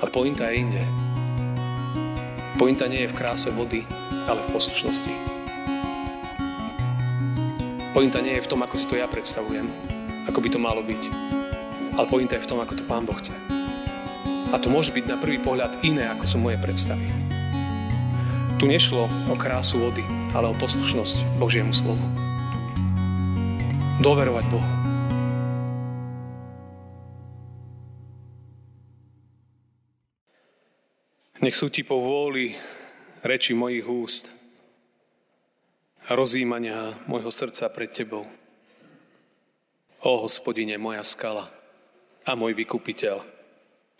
Ale pointa je inde. Pointa nie je v kráse vody, ale v poslušnosti. Pointa nie je v tom, ako si to ja predstavujem, ako by to malo byť. Ale pointa je v tom, ako to Pán Boh chce. A to môže byť na prvý pohľad iné, ako sú moje predstavy. Tu nešlo o krásu vody, ale o poslušnosť Božiemu slovu. Doverovať Bohu. Nech sú ti po vôli reči mojich úst a rozímania môjho srdca pred tebou. O hospodine, moja skala a môj vykupiteľ.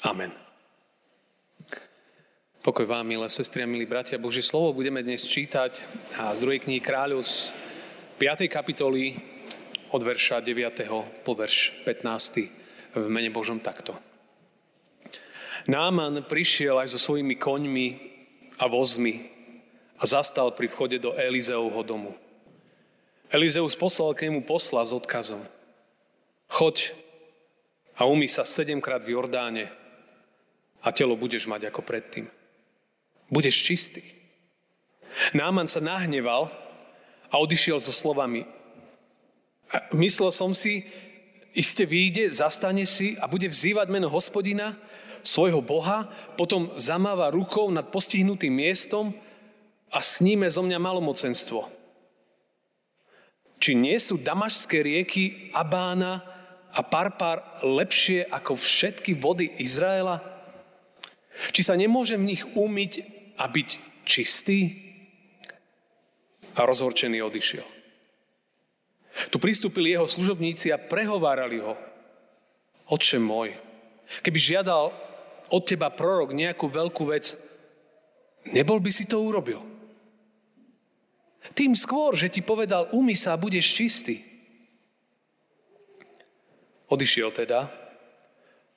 Amen. Pokoj vám, milé sestry a milí bratia. Božie slovo budeme dnes čítať a z druhej knihy kráľov z 5. kapitoly od verša 9. po verš 15. v mene Božom takto. Náman prišiel aj so svojimi koňmi a vozmi a zastal pri vchode do Elizeovho domu. Elizeus poslal k nemu posla s odkazom. Choď a umy sa sedemkrát v Jordáne a telo budeš mať ako predtým. Budeš čistý. Náman sa nahneval a odišiel so slovami. Myslel som si, iste vyjde, zastane si a bude vzývať meno hospodina, svojho Boha, potom zamáva rukou nad postihnutým miestom a sníme zo mňa malomocenstvo. Či nie sú damašské rieky Abána a Parpar lepšie ako všetky vody Izraela? Či sa nemôžem v nich umyť a byť čistý? A rozhorčený odišiel. Tu pristúpili jeho služobníci a prehovárali ho. Otče môj, keby žiadal od teba prorok nejakú veľkú vec, nebol by si to urobil. Tým skôr, že ti povedal, umy sa budeš čistý. Odišiel teda,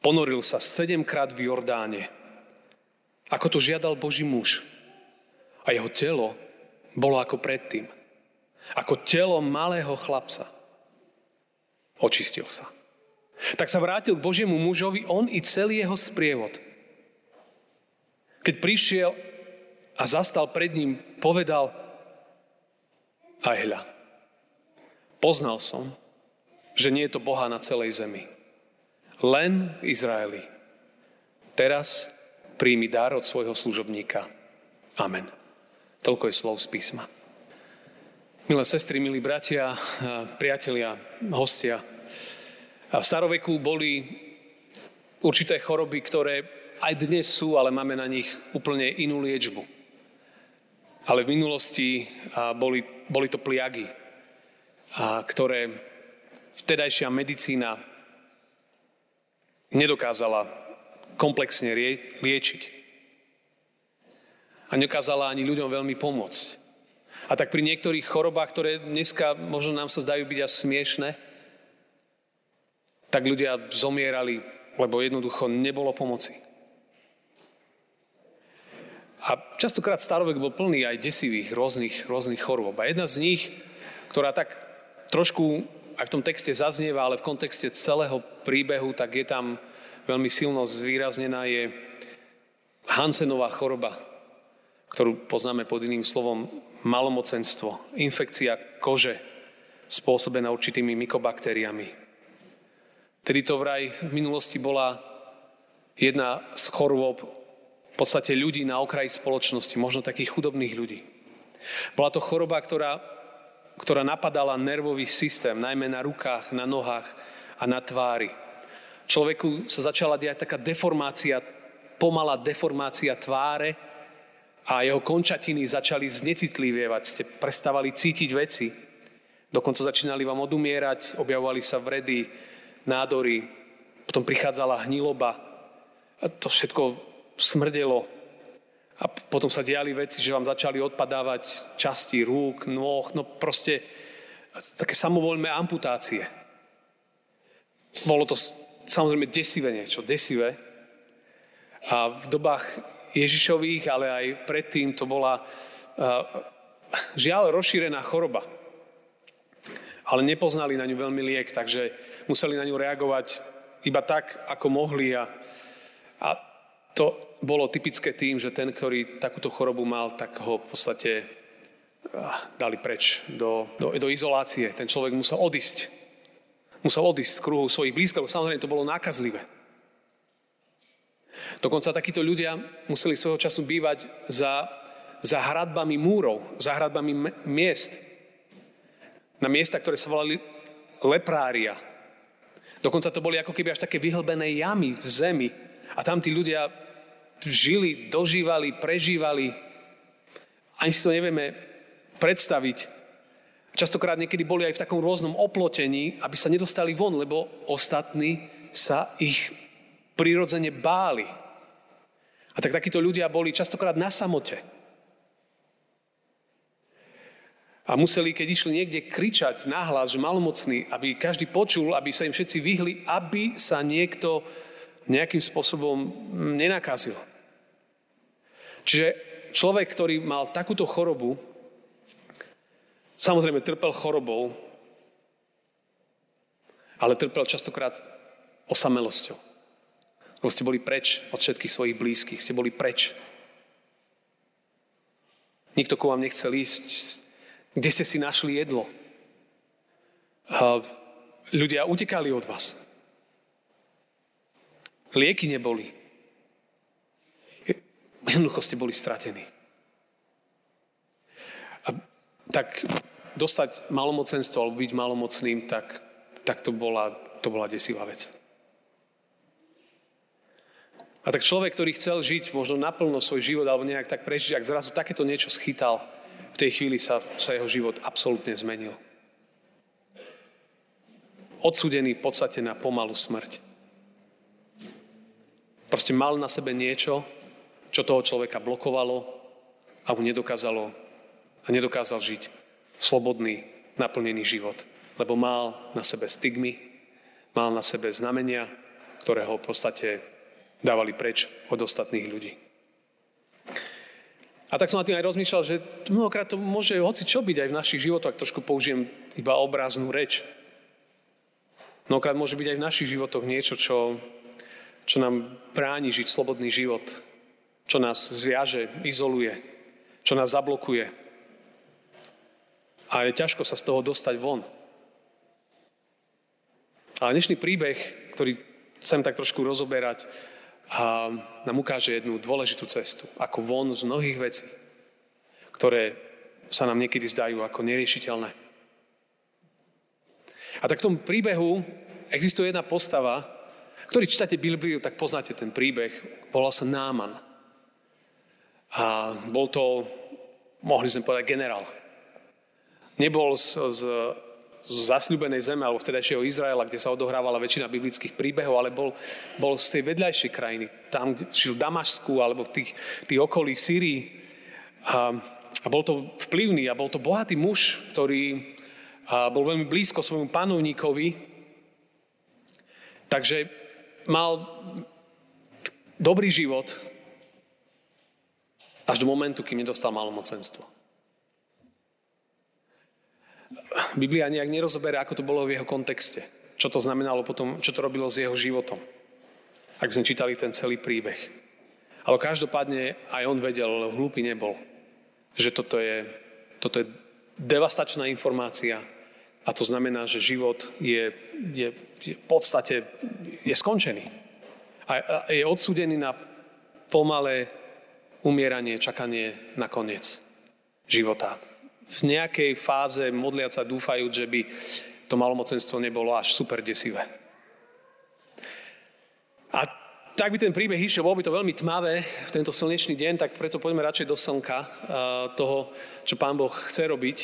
ponoril sa sedemkrát v Jordáne ako to žiadal Boží muž. A jeho telo bolo ako predtým. Ako telo malého chlapca. Očistil sa. Tak sa vrátil k Božiemu mužovi on i celý jeho sprievod. Keď prišiel a zastal pred ním, povedal, aj hľa, poznal som, že nie je to Boha na celej zemi. Len v Izraeli. Teraz príjmi dar od svojho služobníka. Amen. Toľko je slov z písma. Milé sestry, milí bratia, priatelia, hostia. V staroveku boli určité choroby, ktoré aj dnes sú, ale máme na nich úplne inú liečbu. Ale v minulosti boli, boli to pliagy, ktoré vtedajšia medicína nedokázala komplexne liečiť. A nekázala ani ľuďom veľmi pomôcť. A tak pri niektorých chorobách, ktoré dneska možno nám sa zdajú byť až smiešne, tak ľudia zomierali, lebo jednoducho nebolo pomoci. A častokrát starovek bol plný aj desivých rôznych, rôznych chorôb. A jedna z nich, ktorá tak trošku aj v tom texte zaznieva, ale v kontexte celého príbehu, tak je tam veľmi silno zvýraznená je Hansenová choroba, ktorú poznáme pod iným slovom malomocenstvo, infekcia kože spôsobená určitými mykobaktériami. Tedy to vraj v minulosti bola jedna z chorôb v podstate ľudí na okraji spoločnosti, možno takých chudobných ľudí. Bola to choroba, ktorá, ktorá napadala nervový systém, najmä na rukách, na nohách a na tvári človeku sa začala diať taká deformácia, pomalá deformácia tváre a jeho končatiny začali znecitlivievať, ste prestávali cítiť veci. Dokonca začínali vám odumierať, objavovali sa vredy, nádory, potom prichádzala hniloba a to všetko smrdelo. A potom sa diali veci, že vám začali odpadávať časti rúk, nôh, no proste také samovoľné amputácie. Bolo to samozrejme desivé niečo, desivé. A v dobách Ježišových, ale aj predtým to bola žiaľ rozšírená choroba. Ale nepoznali na ňu veľmi liek, takže museli na ňu reagovať iba tak, ako mohli. A, a to bolo typické tým, že ten, ktorý takúto chorobu mal, tak ho v podstate dali preč do, do, do izolácie. Ten človek musel odísť. Musel odísť z kruhu svojich blízkych, lebo samozrejme to bolo nákazlivé. Dokonca takíto ľudia museli svojho času bývať za, za hradbami múrov, za hradbami miest. Na miesta, ktoré sa volali leprária. Dokonca to boli ako keby až také vyhlbené jamy v zemi. A tam tí ľudia žili, dožívali, prežívali. Ani si to nevieme predstaviť. Častokrát niekedy boli aj v takom rôznom oplotení, aby sa nedostali von, lebo ostatní sa ich prirodzene báli. A tak takíto ľudia boli častokrát na samote. A museli, keď išli niekde kričať nahlas, že malomocný, aby každý počul, aby sa im všetci vyhli, aby sa niekto nejakým spôsobom nenakazil. Čiže človek, ktorý mal takúto chorobu, Samozrejme, trpel chorobou, ale trpel častokrát osamelosťou. Lebo ste boli preč od všetkých svojich blízkych, ste boli preč. Nikto ku vám nechcel ísť. Kde ste si našli jedlo? Ľudia utekali od vás. Lieky neboli. Jednoducho ste boli stratení. A tak dostať malomocenstvo alebo byť malomocným, tak, tak to, bola, to bola desivá vec. A tak človek, ktorý chcel žiť možno naplno svoj život alebo nejak tak prežiť, ak zrazu takéto niečo schytal, v tej chvíli sa, sa jeho život absolútne zmenil. Odsudený v podstate na pomalú smrť. Proste mal na sebe niečo, čo toho človeka blokovalo a mu nedokázalo a nedokázal žiť slobodný, naplnený život. Lebo mal na sebe stigmy, mal na sebe znamenia, ktoré ho v podstate dávali preč od ostatných ľudí. A tak som na tým aj rozmýšľal, že mnohokrát to môže hoci čo byť aj v našich životoch, ak trošku použijem iba obráznú reč. Mnohokrát môže byť aj v našich životoch niečo, čo, čo nám bráni žiť slobodný život, čo nás zviaže, izoluje, čo nás zablokuje, a je ťažko sa z toho dostať von. Ale dnešný príbeh, ktorý chcem tak trošku rozoberať, a nám ukáže jednu dôležitú cestu, ako von z mnohých vecí, ktoré sa nám niekedy zdajú ako neriešiteľné. A tak v tom príbehu existuje jedna postava, ktorý čítate Bibliu, tak poznáte ten príbeh. Volal sa Náman. A bol to, mohli sme povedať, generál nebol z, z, z zasľubenej zeme alebo vtedajšieho Izraela, kde sa odohrávala väčšina biblických príbehov, ale bol, bol z tej vedľajšej krajiny, tam, kde žil v Damašsku alebo v tých, tých okolí Syrii. A, a bol to vplyvný a bol to bohatý muž, ktorý a bol veľmi blízko svojmu panovníkovi. Takže mal dobrý život až do momentu, kým nedostal malomocenstvo. Biblia nejak nerozoberá, ako to bolo v jeho kontexte. Čo to znamenalo potom, čo to robilo s jeho životom. Ak sme čítali ten celý príbeh. Ale každopádne aj on vedel, ale hlúpy nebol, že toto je, toto je devastačná informácia a to znamená, že život je, je, je v podstate je skončený. A, a je odsúdený na pomalé umieranie, čakanie na koniec života v nejakej fáze modliať sa dúfajúc, že by to malomocenstvo nebolo až super desivé. A tak by ten príbeh išiel, bolo by to veľmi tmavé v tento slnečný deň, tak preto poďme radšej do slnka toho, čo Pán Boh chce robiť.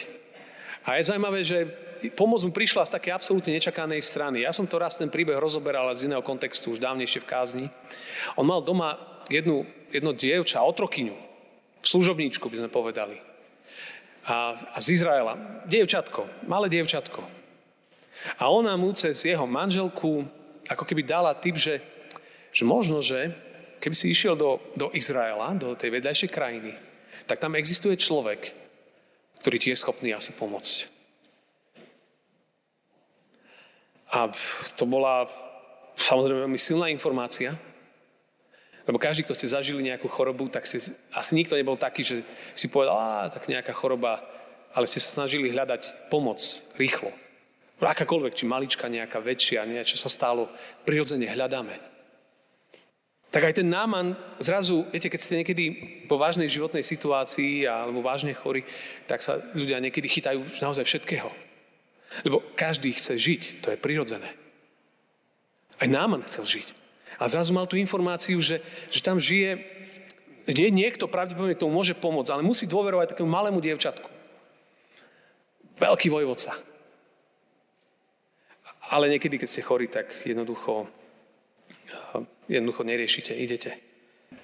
A je zaujímavé, že pomoc mu prišla z také absolútne nečakanej strany. Ja som to raz ten príbeh rozoberal z iného kontextu, už dávnejšie v kázni. On mal doma jednu, jedno dievča, otrokyňu, služobníčku by sme povedali a, a z Izraela. Dievčatko, malé dievčatko. A ona mu cez jeho manželku ako keby dala tip, že, že možno, že keby si išiel do, do Izraela, do tej vedľajšej krajiny, tak tam existuje človek, ktorý ti je schopný asi pomôcť. A to bola samozrejme veľmi silná informácia. Lebo každý, kto ste zažili nejakú chorobu, tak si, asi nikto nebol taký, že si povedal, a tak nejaká choroba, ale ste sa snažili hľadať pomoc rýchlo. Akákoľvek, či malička nejaká väčšia, niečo sa stalo, prirodzene hľadáme. Tak aj ten náman zrazu, viete, keď ste niekedy po vážnej životnej situácii alebo vážne chorí, tak sa ľudia niekedy chytajú naozaj všetkého. Lebo každý chce žiť, to je prirodzené. Aj náman chcel žiť. A zrazu mal tú informáciu, že, že tam žije nie, niekto pravdepodobne tomu môže pomôcť, ale musí dôverovať takému malému dievčatku. Veľký vojvodca. Ale niekedy, keď ste chorí, tak jednoducho, jednoducho neriešite, idete.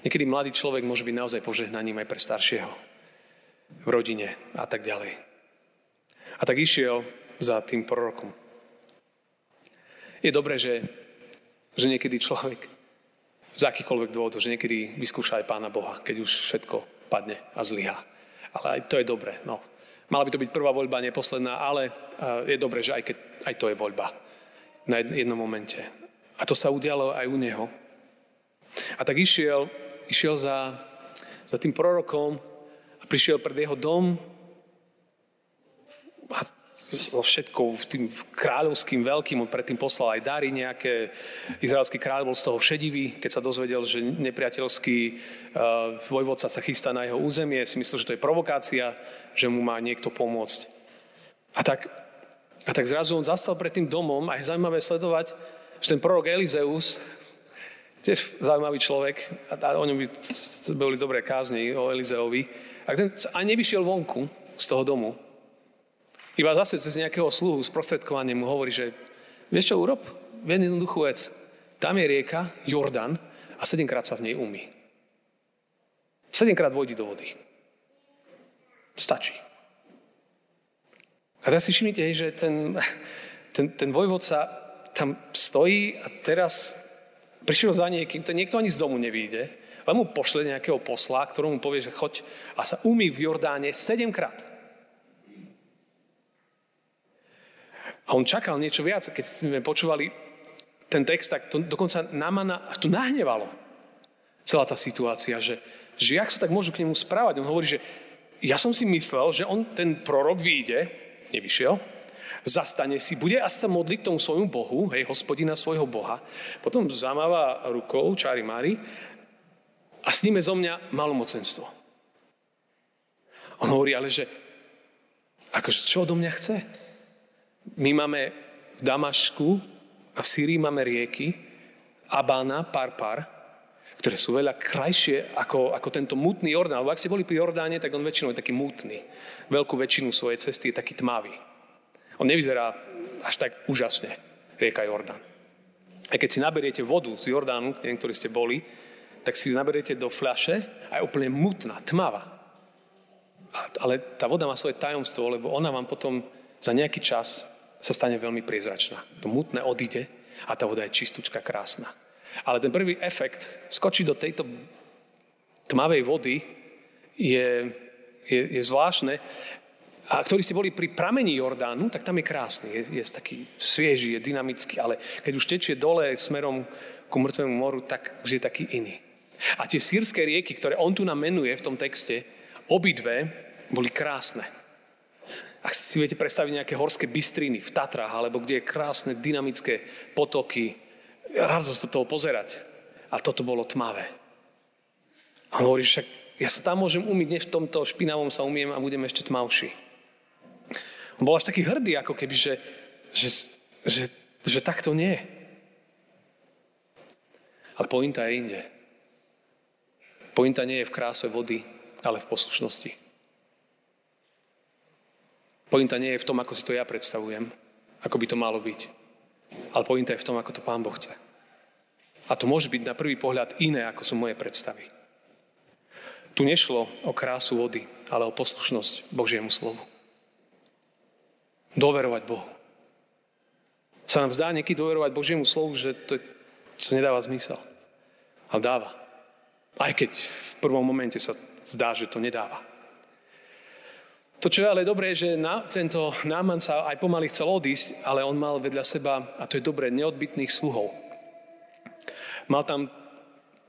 Niekedy mladý človek môže byť naozaj požehnaním aj pre staršieho. V rodine a tak ďalej. A tak išiel za tým prorokom. Je dobré, že že niekedy človek z akýchkoľvek dôvodov, že niekedy vyskúša aj Pána Boha, keď už všetko padne a zlyhá. Ale aj to je dobré. No. Mala by to byť prvá voľba, neposledná, ale je dobré, že aj, keď, aj to je voľba na jednom momente. A to sa udialo aj u neho. A tak išiel, išiel za, za tým prorokom a prišiel pred jeho dom a so všetkou tým kráľovským veľkým, on predtým poslal aj dary nejaké. Izraelský kráľ bol z toho šedivý, keď sa dozvedel, že nepriateľský uh, vojvodca sa chystá na jeho územie, si myslel, že to je provokácia, že mu má niekto pomôcť. A tak, a tak zrazu on zastal pred tým domom a je zaujímavé sledovať, že ten prorok Elizeus, tiež zaujímavý človek, a o ňom by boli dobré kázne o Elizeovi, a ten ani nevyšiel vonku z toho domu, iba zase cez nejakého sluhu sprostredkovanie mu hovorí, že vieš čo, urob jednu jednoduchú vec. Tam je rieka, Jordan, a sedemkrát sa v nej umí. Sedemkrát vojdi do vody. Stačí. A teraz si všimnite, že ten, ten, ten vojvodca tam stojí a teraz prišiel za niekým, ten niekto ani z domu nevíde, ale mu pošle nejakého posla, ktorému povie, že choď a sa umí v Jordáne sedemkrát. A on čakal niečo viac. Keď sme počúvali ten text, tak to dokonca Námana až to nahnevalo. Celá tá situácia, že, že jak sa tak môžu k nemu správať. On hovorí, že ja som si myslel, že on, ten prorok vyjde, nevyšiel, zastane si, bude a sa modliť k tomu svojmu Bohu, hej, hospodina svojho Boha, potom zamáva rukou, čári Mári, a sníme zo mňa malomocenstvo. On hovorí ale, že akože čo odo mňa chce? My máme v Damašku a v Syrii máme rieky, Abana, Parpar, ktoré sú veľa krajšie ako, ako tento mutný Jordán. Lebo ak ste boli pri Jordáne, tak on väčšinou je taký mutný. Veľkú väčšinu svojej cesty je taký tmavý. On nevyzerá až tak úžasne, rieka Jordán. A keď si naberiete vodu z Jordánu, neviem, ktorí ste boli, tak si ju naberiete do fľaše a je úplne mutná, tmavá. Ale tá voda má svoje tajomstvo, lebo ona vám potom za nejaký čas sa stane veľmi priezračná. To mutné odíde a tá voda je čistúčka, krásna. Ale ten prvý efekt, skočiť do tejto tmavej vody, je, je, je zvláštne. A ktorí ste boli pri pramení Jordánu, tak tam je krásny, je, je taký svieži, je dynamický, ale keď už tečie dole smerom ku mŕtvemu moru, tak už je taký iný. A tie sírske rieky, ktoré on tu nám menuje v tom texte, obidve boli krásne. Ak si viete predstaviť nejaké horské bystriny v Tatrách, alebo kde je krásne dynamické potoky, radosť do toho pozerať. A toto bolo tmavé. A on hovorí, však ja sa tam môžem umyť, nie v tomto špinavom sa umiem a budem ešte tmavší. On bol až taký hrdý, ako keby, že, že, že, že tak to nie. Ale pointa je inde. Pointa nie je v kráse vody, ale v poslušnosti. Pointa nie je v tom, ako si to ja predstavujem, ako by to malo byť. Ale pointa je v tom, ako to Pán Boh chce. A to môže byť na prvý pohľad iné, ako sú moje predstavy. Tu nešlo o krásu vody, ale o poslušnosť Božiemu slovu. Doverovať Bohu. Sa nám zdá niekedy doverovať Božiemu slovu, že to, to nedáva zmysel. Ale dáva. Aj keď v prvom momente sa zdá, že to nedáva. To, čo je ale dobré, že na, tento náman sa aj pomaly chcel odísť, ale on mal vedľa seba, a to je dobré, neodbitných sluhov. Mal tam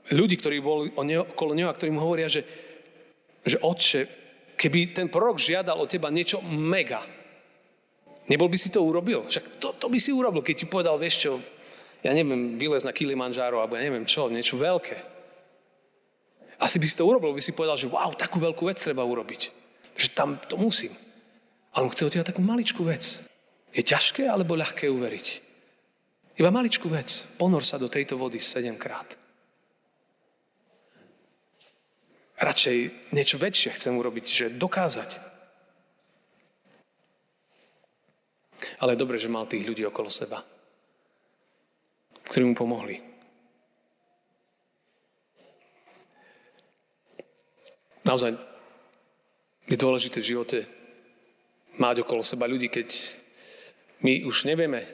ľudí, ktorí boli okolo neho a ktorí mu hovoria, že, že otče, keby ten prorok žiadal od teba niečo mega, nebol by si to urobil? Však to, to by si urobil, keď ti povedal, vieš čo, ja neviem, vylez na Kilimanjaro, alebo ja neviem čo, niečo veľké. Asi by si to urobil, by si povedal, že wow, takú veľkú vec treba urobiť. Že tam to musím. Ale on chce od teba takú maličkú vec. Je ťažké alebo ľahké uveriť? Iba maličkú vec. Ponor sa do tejto vody sedemkrát. Radšej niečo väčšie chcem urobiť, že dokázať. Ale je dobré, že mal tých ľudí okolo seba ktorí mu pomohli. Naozaj je dôležité v živote mať okolo seba ľudí, keď my už nevieme,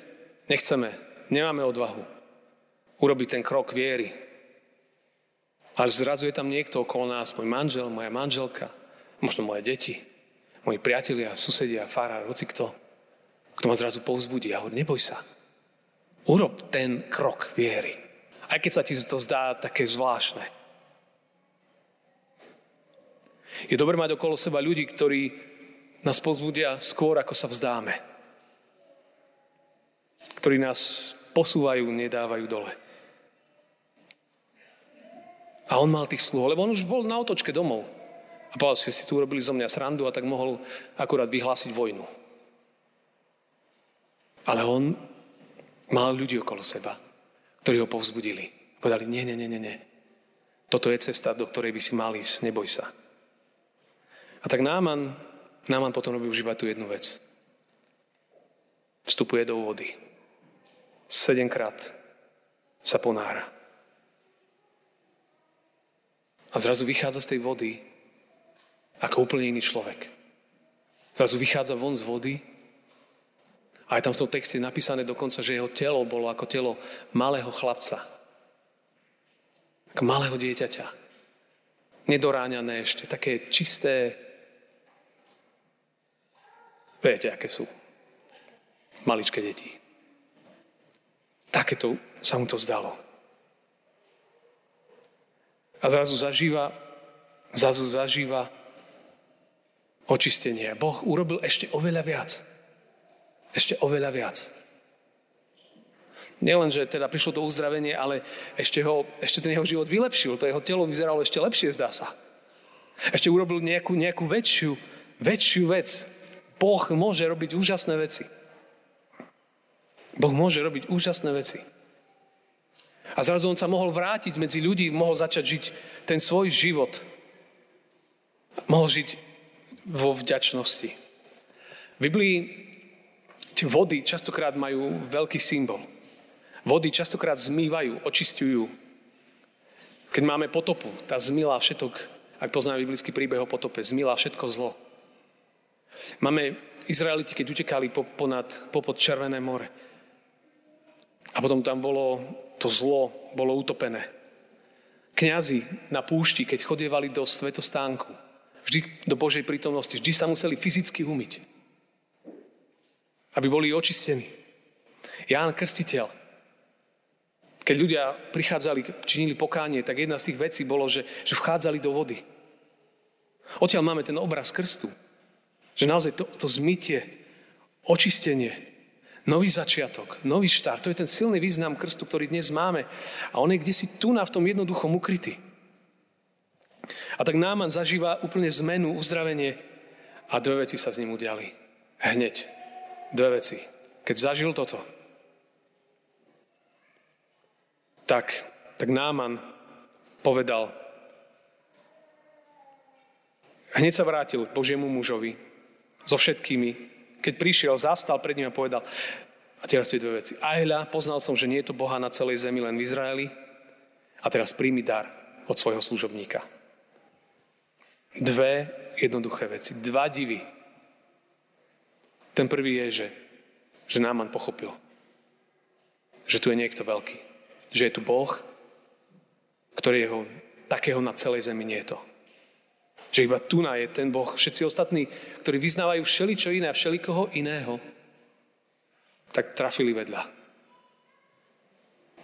nechceme, nemáme odvahu urobiť ten krok viery. Ale zrazu je tam niekto okolo nás, môj manžel, moja manželka, možno moje deti, moji priatelia, susedia, farár, hoci kto, kto ma zrazu povzbudí a hovorí, neboj sa, Urob ten krok viery. Aj keď sa ti to zdá také zvláštne. Je dobré mať okolo seba ľudí, ktorí nás pozbudia skôr, ako sa vzdáme. Ktorí nás posúvajú, nedávajú dole. A on mal tých sluhov, lebo on už bol na otočke domov. A povedal si, tu urobili zo mňa srandu a tak mohol akurát vyhlásiť vojnu. Ale on Mal ľudí okolo seba, ktorí ho povzbudili. Povedali, nie, nie, nie, nie, nie. Toto je cesta, do ktorej by si mal ísť, neboj sa. A tak Náman, Náman potom robí už iba tú jednu vec. Vstupuje do vody. Sedemkrát sa ponára. A zrazu vychádza z tej vody ako úplne iný človek. Zrazu vychádza von z vody a je tam v tom texte napísané dokonca, že jeho telo bolo ako telo malého chlapca. Ako malého dieťaťa. Nedoráňané ešte, také čisté. Viete, aké sú maličké deti. Takéto sa mu to zdalo. A zrazu zažíva, zrazu zažíva očistenie. Boh urobil ešte oveľa viac. Ešte oveľa viac. Nielen, že teda prišlo to uzdravenie, ale ešte, ho, ešte ten jeho život vylepšil. To jeho telo vyzeralo ešte lepšie, zdá sa. Ešte urobil nejakú, nejakú väčšiu, väčšiu vec. Boh môže robiť úžasné veci. Boh môže robiť úžasné veci. A zrazu on sa mohol vrátiť medzi ľudí, mohol začať žiť ten svoj život. Mohol žiť vo vďačnosti. V Biblii Tie vody častokrát majú veľký symbol. Vody častokrát zmývajú, očistujú. Keď máme potopu, tá zmýla všetok, ak poznáme biblický príbeh o potope, zmýla všetko zlo. Máme Izraeliti, keď utekali po, ponad, popod Červené more. A potom tam bolo to zlo, bolo utopené. Kňazi na púšti, keď chodievali do svetostánku, vždy do Božej prítomnosti, vždy sa museli fyzicky umyť aby boli očistení. Ján Krstiteľ. Keď ľudia prichádzali, činili pokánie, tak jedna z tých vecí bolo, že, že vchádzali do vody. Odtiaľ máme ten obraz krstu. Že naozaj to, to zmytie, očistenie, nový začiatok, nový štart, to je ten silný význam krstu, ktorý dnes máme. A on je kde tu na v tom jednoduchom ukrytý. A tak Náman zažíva úplne zmenu, uzdravenie a dve veci sa s ním udiali. Hneď dve veci. Keď zažil toto, tak, tak Náman povedal, hneď sa vrátil k Božiemu mužovi so všetkými. Keď prišiel, zastal pred ním a povedal, a teraz tie dve veci. Ahľa, poznal som, že nie je to Boha na celej zemi, len v Izraeli. A teraz príjmi dar od svojho služobníka. Dve jednoduché veci, dva divy, ten prvý je, že, že Náman pochopil, že tu je niekto veľký. Že je tu Boh, ktorý jeho takého na celej zemi nie je to. Že iba tu je ten Boh. Všetci ostatní, ktorí vyznávajú všeličo iné a všelikoho iného, tak trafili vedľa.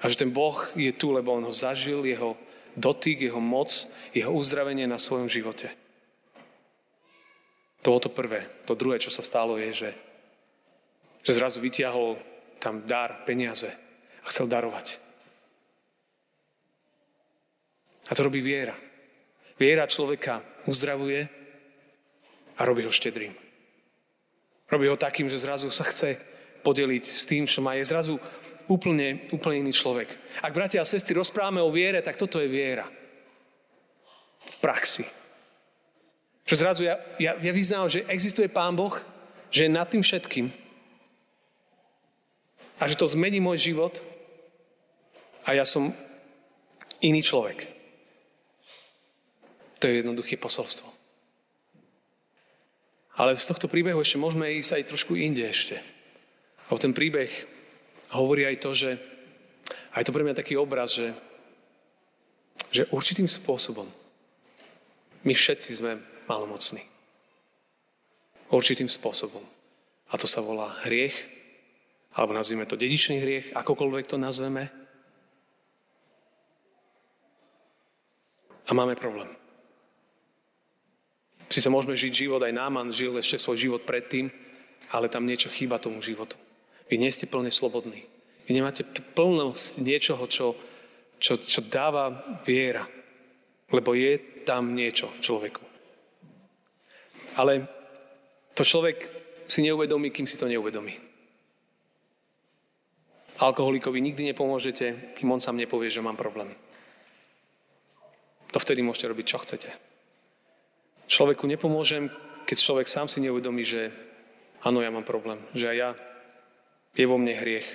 A že ten Boh je tu, lebo on ho zažil, jeho dotyk, jeho moc, jeho uzdravenie na svojom živote. To bolo to prvé. To druhé, čo sa stalo, je, že, že zrazu vytiahol tam dar, peniaze a chcel darovať. A to robí viera. Viera človeka uzdravuje a robí ho štedrým. Robí ho takým, že zrazu sa chce podeliť s tým, čo má. Je zrazu úplne, úplne iný človek. Ak bratia a sestry rozprávame o viere, tak toto je viera. V praxi. Že zrazu ja, ja, ja vyznám, že existuje Pán Boh, že je nad tým všetkým a že to zmení môj život a ja som iný človek. To je jednoduché posolstvo. Ale z tohto príbehu ešte môžeme ísť aj trošku inde ešte. Lebo ten príbeh hovorí aj to, že aj to pre mňa taký obraz, že, že určitým spôsobom my všetci sme malomocní. Určitým spôsobom. A to sa volá hriech, alebo nazvime to dedičný hriech, akokoľvek to nazveme. A máme problém. Si sa môžeme žiť život, aj Náman žil ešte svoj život predtým, ale tam niečo chýba tomu životu. Vy nie ste plne slobodní. Vy nemáte plnosť niečoho, čo, čo, čo dáva viera. Lebo je tam niečo v človeku. Ale to človek si neuvedomí, kým si to neuvedomí. Alkoholikovi nikdy nepomôžete, kým on sám nepovie, že mám problém. To vtedy môžete robiť, čo chcete. Človeku nepomôžem, keď človek sám si neuvedomí, že áno, ja mám problém, že aj ja, je vo mne hriech.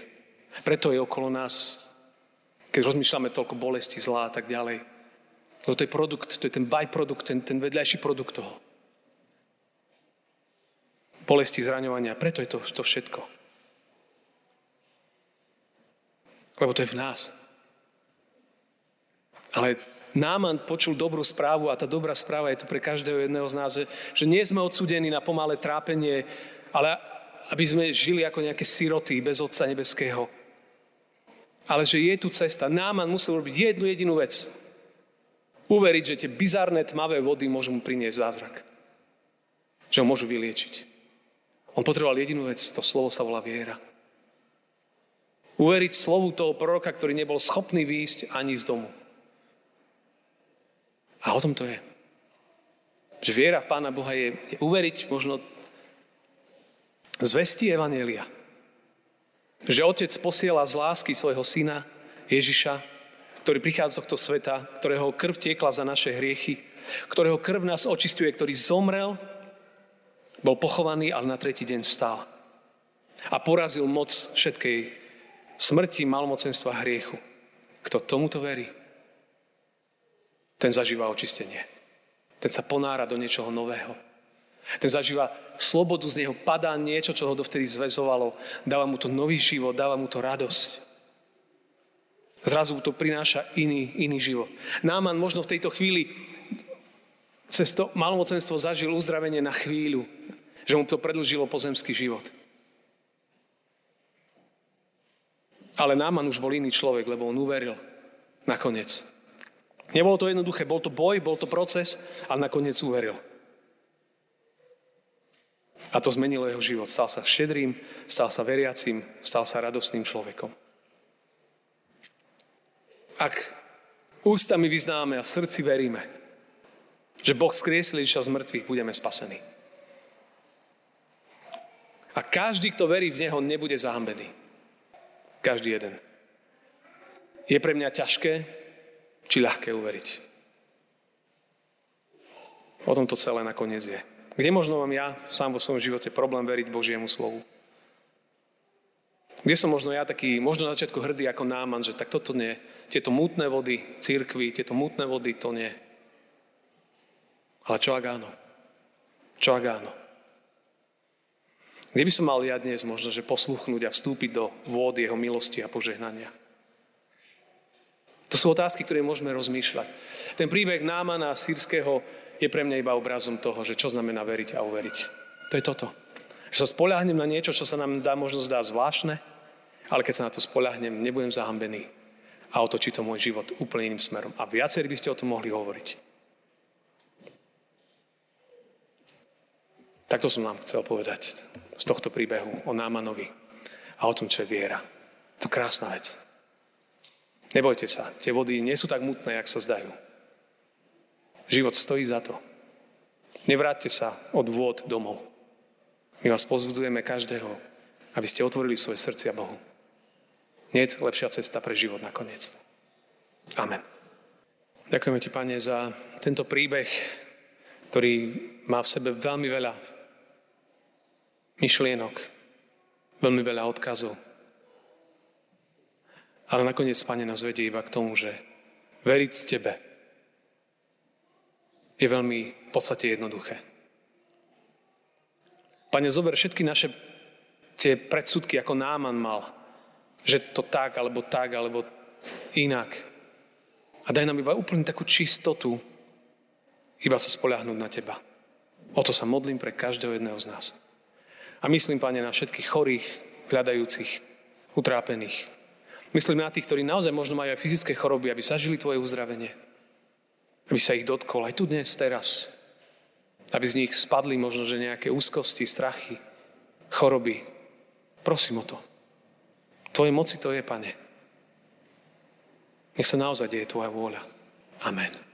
Preto je okolo nás, keď rozmýšľame toľko bolesti, zlá a tak ďalej. Lebo to je produkt, to je ten byprodukt, ten, ten vedľajší produkt toho bolesti, zraňovania. Preto je to, to všetko. Lebo to je v nás. Ale Náman počul dobrú správu a tá dobrá správa je tu pre každého jedného z nás, že, nie sme odsudení na pomalé trápenie, ale aby sme žili ako nejaké siroty bez Otca Nebeského. Ale že je tu cesta. Náman musel robiť jednu jedinú vec. Uveriť, že tie bizarné tmavé vody môžu mu priniesť zázrak. Že ho môžu vyliečiť. On potreboval jedinú vec, to slovo sa volá viera. Uveriť slovu toho proroka, ktorý nebol schopný výjsť ani z domu. A o tom to je. Že viera v Pána Boha je, je uveriť možno zvesti Evanielia. Že Otec posiela z lásky svojho syna Ježiša, ktorý prichádza z tohto sveta, ktorého krv tiekla za naše hriechy, ktorého krv nás očistuje, ktorý zomrel bol pochovaný, ale na tretí deň stál. A porazil moc všetkej smrti, malmocenstva, hriechu. Kto tomuto verí, ten zažíva očistenie. Ten sa ponára do niečoho nového. Ten zažíva slobodu, z neho padá niečo, čo ho dovtedy zväzovalo. Dáva mu to nový život, dáva mu to radosť. Zrazu to prináša iný, iný život. Náman možno v tejto chvíli cez to malomocenstvo zažil uzdravenie na chvíľu, že mu to predlžilo pozemský život. Ale Náman už bol iný človek, lebo on uveril nakoniec. Nebolo to jednoduché, bol to boj, bol to proces, ale nakoniec uveril. A to zmenilo jeho život. Stal sa šedrým, stal sa veriacím, stal sa radostným človekom. Ak ústami vyznáme a srdci veríme, že Boh skriesil Ježiša z mŕtvych, budeme spasení. A každý, kto verí v Neho, nebude zahambený. Každý jeden. Je pre mňa ťažké, či ľahké uveriť. O tom to celé nakoniec je. Kde možno mám ja sám vo svojom živote problém veriť Božiemu slovu? Kde som možno ja taký, možno na začiatku hrdý ako náman, že tak toto nie. Tieto mútne vody církvy, tieto mútne vody, to nie. Ale čo ak áno? Čo ak áno? Kde by som mal ja dnes možno, že posluchnúť a vstúpiť do vôd jeho milosti a požehnania? To sú otázky, ktoré môžeme rozmýšľať. Ten príbeh Námana sírskeho je pre mňa iba obrazom toho, že čo znamená veriť a uveriť. To je toto. Že sa spoľahnem na niečo, čo sa nám dá možno zdá zvláštne, ale keď sa na to spoľahnem, nebudem zahambený. a otočí to môj život úplne iným smerom. A viacerí by ste o tom mohli hovoriť. Takto som nám chcel povedať z tohto príbehu o Námanovi a o tom, čo je viera. To krásna vec. Nebojte sa, tie vody nie sú tak mutné, jak sa zdajú. Život stojí za to. Nevráťte sa od vôd domov. My vás pozbudzujeme každého, aby ste otvorili svoje srdcia Bohu. Nie je lepšia cesta pre život nakoniec. Amen. Ďakujeme ti, Pane, za tento príbeh, ktorý má v sebe veľmi veľa myšlienok, veľmi veľa odkazov. Ale nakoniec, Pane, nás vedie iba k tomu, že veriť Tebe je veľmi v podstate jednoduché. Pane, zober všetky naše tie predsudky, ako Náman mal, že to tak, alebo tak, alebo inak. A daj nám iba úplne takú čistotu, iba sa spoľahnúť na Teba. O to sa modlím pre každého jedného z nás. A myslím, Pane, na všetkých chorých, hľadajúcich, utrápených. Myslím na tých, ktorí naozaj možno majú aj fyzické choroby, aby zažili Tvoje uzdravenie. Aby sa ich dotkol aj tu dnes, teraz. Aby z nich spadli možno, že nejaké úzkosti, strachy, choroby. Prosím o to. Tvoje moci to je, Pane. Nech sa naozaj deje Tvoja vôľa. Amen.